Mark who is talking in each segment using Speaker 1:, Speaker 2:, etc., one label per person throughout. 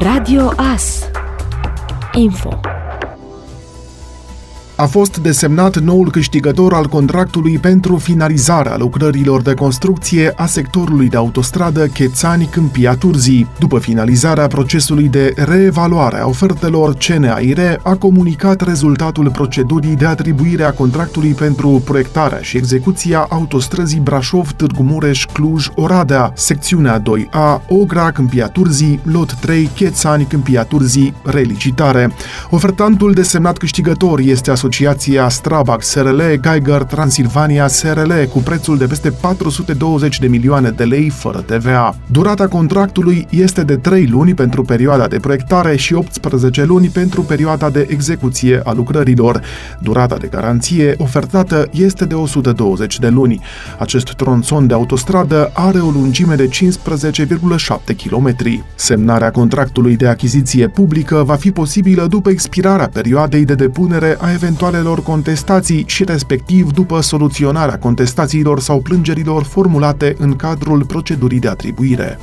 Speaker 1: Radio AS Info
Speaker 2: a fost desemnat noul câștigător al contractului pentru finalizarea lucrărilor de construcție a sectorului de autostradă Chețani-Câmpia Turzii. După finalizarea procesului de reevaluare a ofertelor, CNAIR a comunicat rezultatul procedurii de atribuire a contractului pentru proiectarea și execuția autostrăzii Brașov-Târgu Mureș-Cluj-Oradea, secțiunea 2A, Ogra Câmpia Turzii, lot 3, Chețani Câmpia Turzii, relicitare. Ofertantul desemnat câștigător este asociat Asociația Strabag SRL Geiger Transilvania SRL cu prețul de peste 420 de milioane de lei fără TVA. Durata contractului este de 3 luni pentru perioada de proiectare și 18 luni pentru perioada de execuție a lucrărilor. Durata de garanție ofertată este de 120 de luni. Acest tronson de autostradă are o lungime de 15,7 km. Semnarea contractului de achiziție publică va fi posibilă după expirarea perioadei de depunere a eventual eventualelor contestații și respectiv după soluționarea contestațiilor sau plângerilor formulate în cadrul procedurii de atribuire.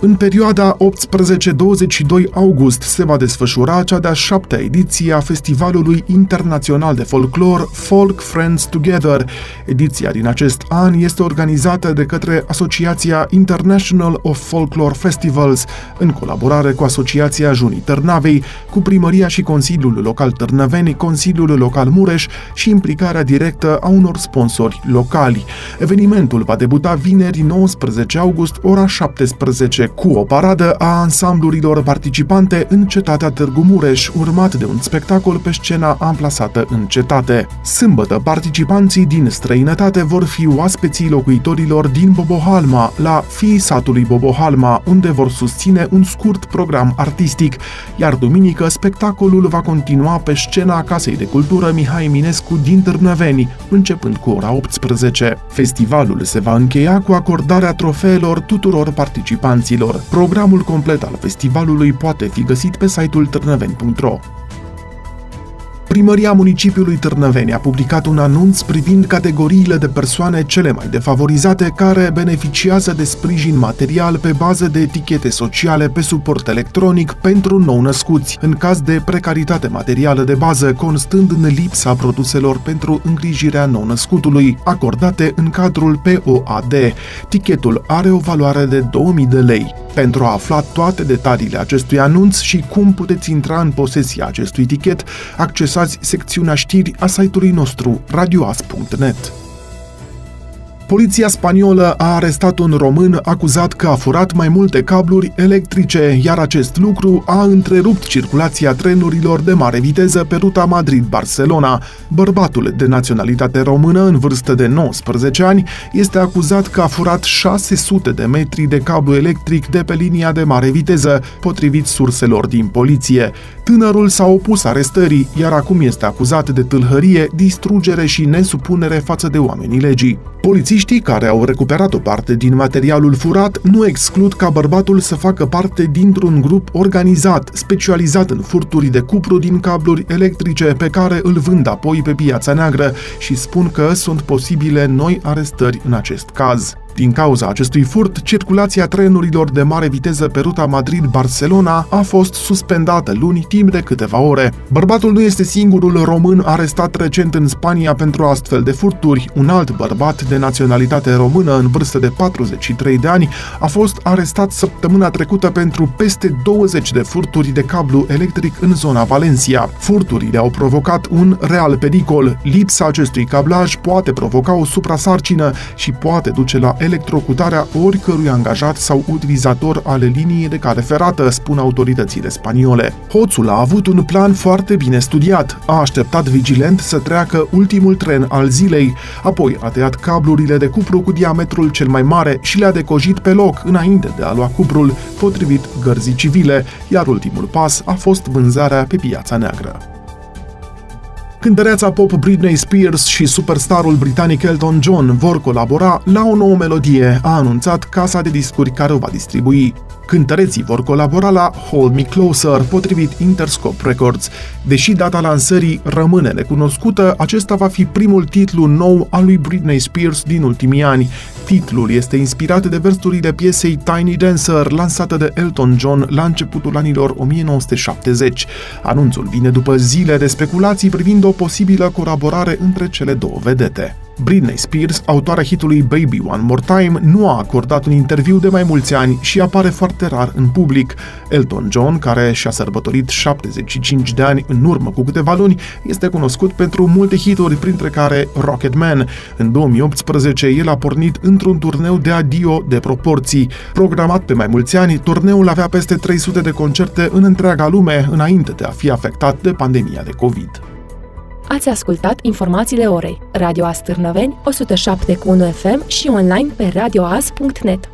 Speaker 2: În perioada 18-22 august se va desfășura cea de-a șaptea ediție a Festivalului Internațional de Folclor Folk Friends Together. Ediția din acest an este organizată de către Asociația International of Folklore Festivals, în colaborare cu Asociația Junii Târnavei, cu Primăria și Consiliul Local Târnăveni, Consiliul Local Mureș și implicarea directă a unor sponsori locali. Evenimentul va debuta vineri 19 august, ora 17, cu o paradă a ansamblurilor participante în cetatea Târgu Mureș, urmat de un spectacol pe scena amplasată în cetate. Sâmbătă, participanții din străinătate vor fi oaspeții locuitorilor din Bobohalma, la Fii satului Bobohalma, unde vor susține un scurt program artistic, iar duminică spectacolul va continua pe scena Casei de Cultură Mihai Minescu din Târnăveni, începând cu ora 18. Festivalul se va încheia cu acordarea trofeelor tuturor participanților Târnăvenilor. Programul complet al festivalului poate fi găsit pe site-ul târnăveni.ro. Primăria municipiului Târnăveni a publicat un anunț privind categoriile de persoane cele mai defavorizate care beneficiază de sprijin material pe bază de etichete sociale pe suport electronic pentru nou-născuți, în caz de precaritate materială de bază, constând în lipsa produselor pentru îngrijirea nou-născutului, acordate în cadrul POAD. Tichetul are o valoare de 2000 de lei. Pentru a afla toate detaliile acestui anunț și cum puteți intra în posesia acestui tichet, accesați secțiunea știri a site-ului nostru radioas.net. Poliția spaniolă a arestat un român acuzat că a furat mai multe cabluri electrice, iar acest lucru a întrerupt circulația trenurilor de mare viteză pe ruta Madrid-Barcelona. Bărbatul de naționalitate română, în vârstă de 19 ani, este acuzat că a furat 600 de metri de cablu electric de pe linia de mare viteză, potrivit surselor din poliție. Tânărul s-a opus arestării, iar acum este acuzat de tâlhărie, distrugere și nesupunere față de oamenii legii. Polițiștii care au recuperat o parte din materialul furat nu exclud ca bărbatul să facă parte dintr-un grup organizat, specializat în furturi de cupru din cabluri electrice pe care îl vând apoi pe piața neagră și spun că sunt posibile noi arestări în acest caz. Din cauza acestui furt, circulația trenurilor de mare viteză pe ruta Madrid-Barcelona a fost suspendată luni timp de câteva ore. Bărbatul nu este singurul român arestat recent în Spania pentru astfel de furturi. Un alt bărbat de naționalitate română în vârstă de 43 de ani a fost arestat săptămâna trecută pentru peste 20 de furturi de cablu electric în zona Valencia. Furturile au provocat un real pericol. Lipsa acestui cablaj poate provoca o suprasarcină și poate duce la electrocutarea oricărui angajat sau utilizator ale liniei de cale ferată, spun autoritățile spaniole. Hoțul a avut un plan foarte bine studiat. A așteptat vigilent să treacă ultimul tren al zilei, apoi a tăiat cablurile de cupru cu diametrul cel mai mare și le-a decojit pe loc înainte de a lua cuprul, potrivit gărzii civile, iar ultimul pas a fost vânzarea pe piața neagră. Cântăreața pop Britney Spears și superstarul britanic Elton John vor colabora la o nouă melodie, a anunțat casa de discuri care o va distribui. Cântăreții vor colabora la Hold Me Closer, potrivit Interscope Records. Deși data lansării rămâne necunoscută, acesta va fi primul titlu nou al lui Britney Spears din ultimii ani. Titlul este inspirat de versurile piesei Tiny Dancer, lansată de Elton John la începutul anilor 1970. Anunțul vine după zile de speculații privind o posibilă colaborare între cele două vedete. Britney Spears, autoarea hitului Baby One More Time, nu a acordat un interviu de mai mulți ani și apare foarte rar în public. Elton John, care și-a sărbătorit 75 de ani în urmă cu câteva luni, este cunoscut pentru multe hituri, printre care Rocket Man. În 2018, el a pornit într-un turneu de adio de proporții. Programat pe mai mulți ani, turneul avea peste 300 de concerte în întreaga lume, înainte de a fi afectat de pandemia de COVID.
Speaker 1: Ați ascultat informațiile orei. Radio Astârnăveni, 107.1 FM și online pe radioas.net.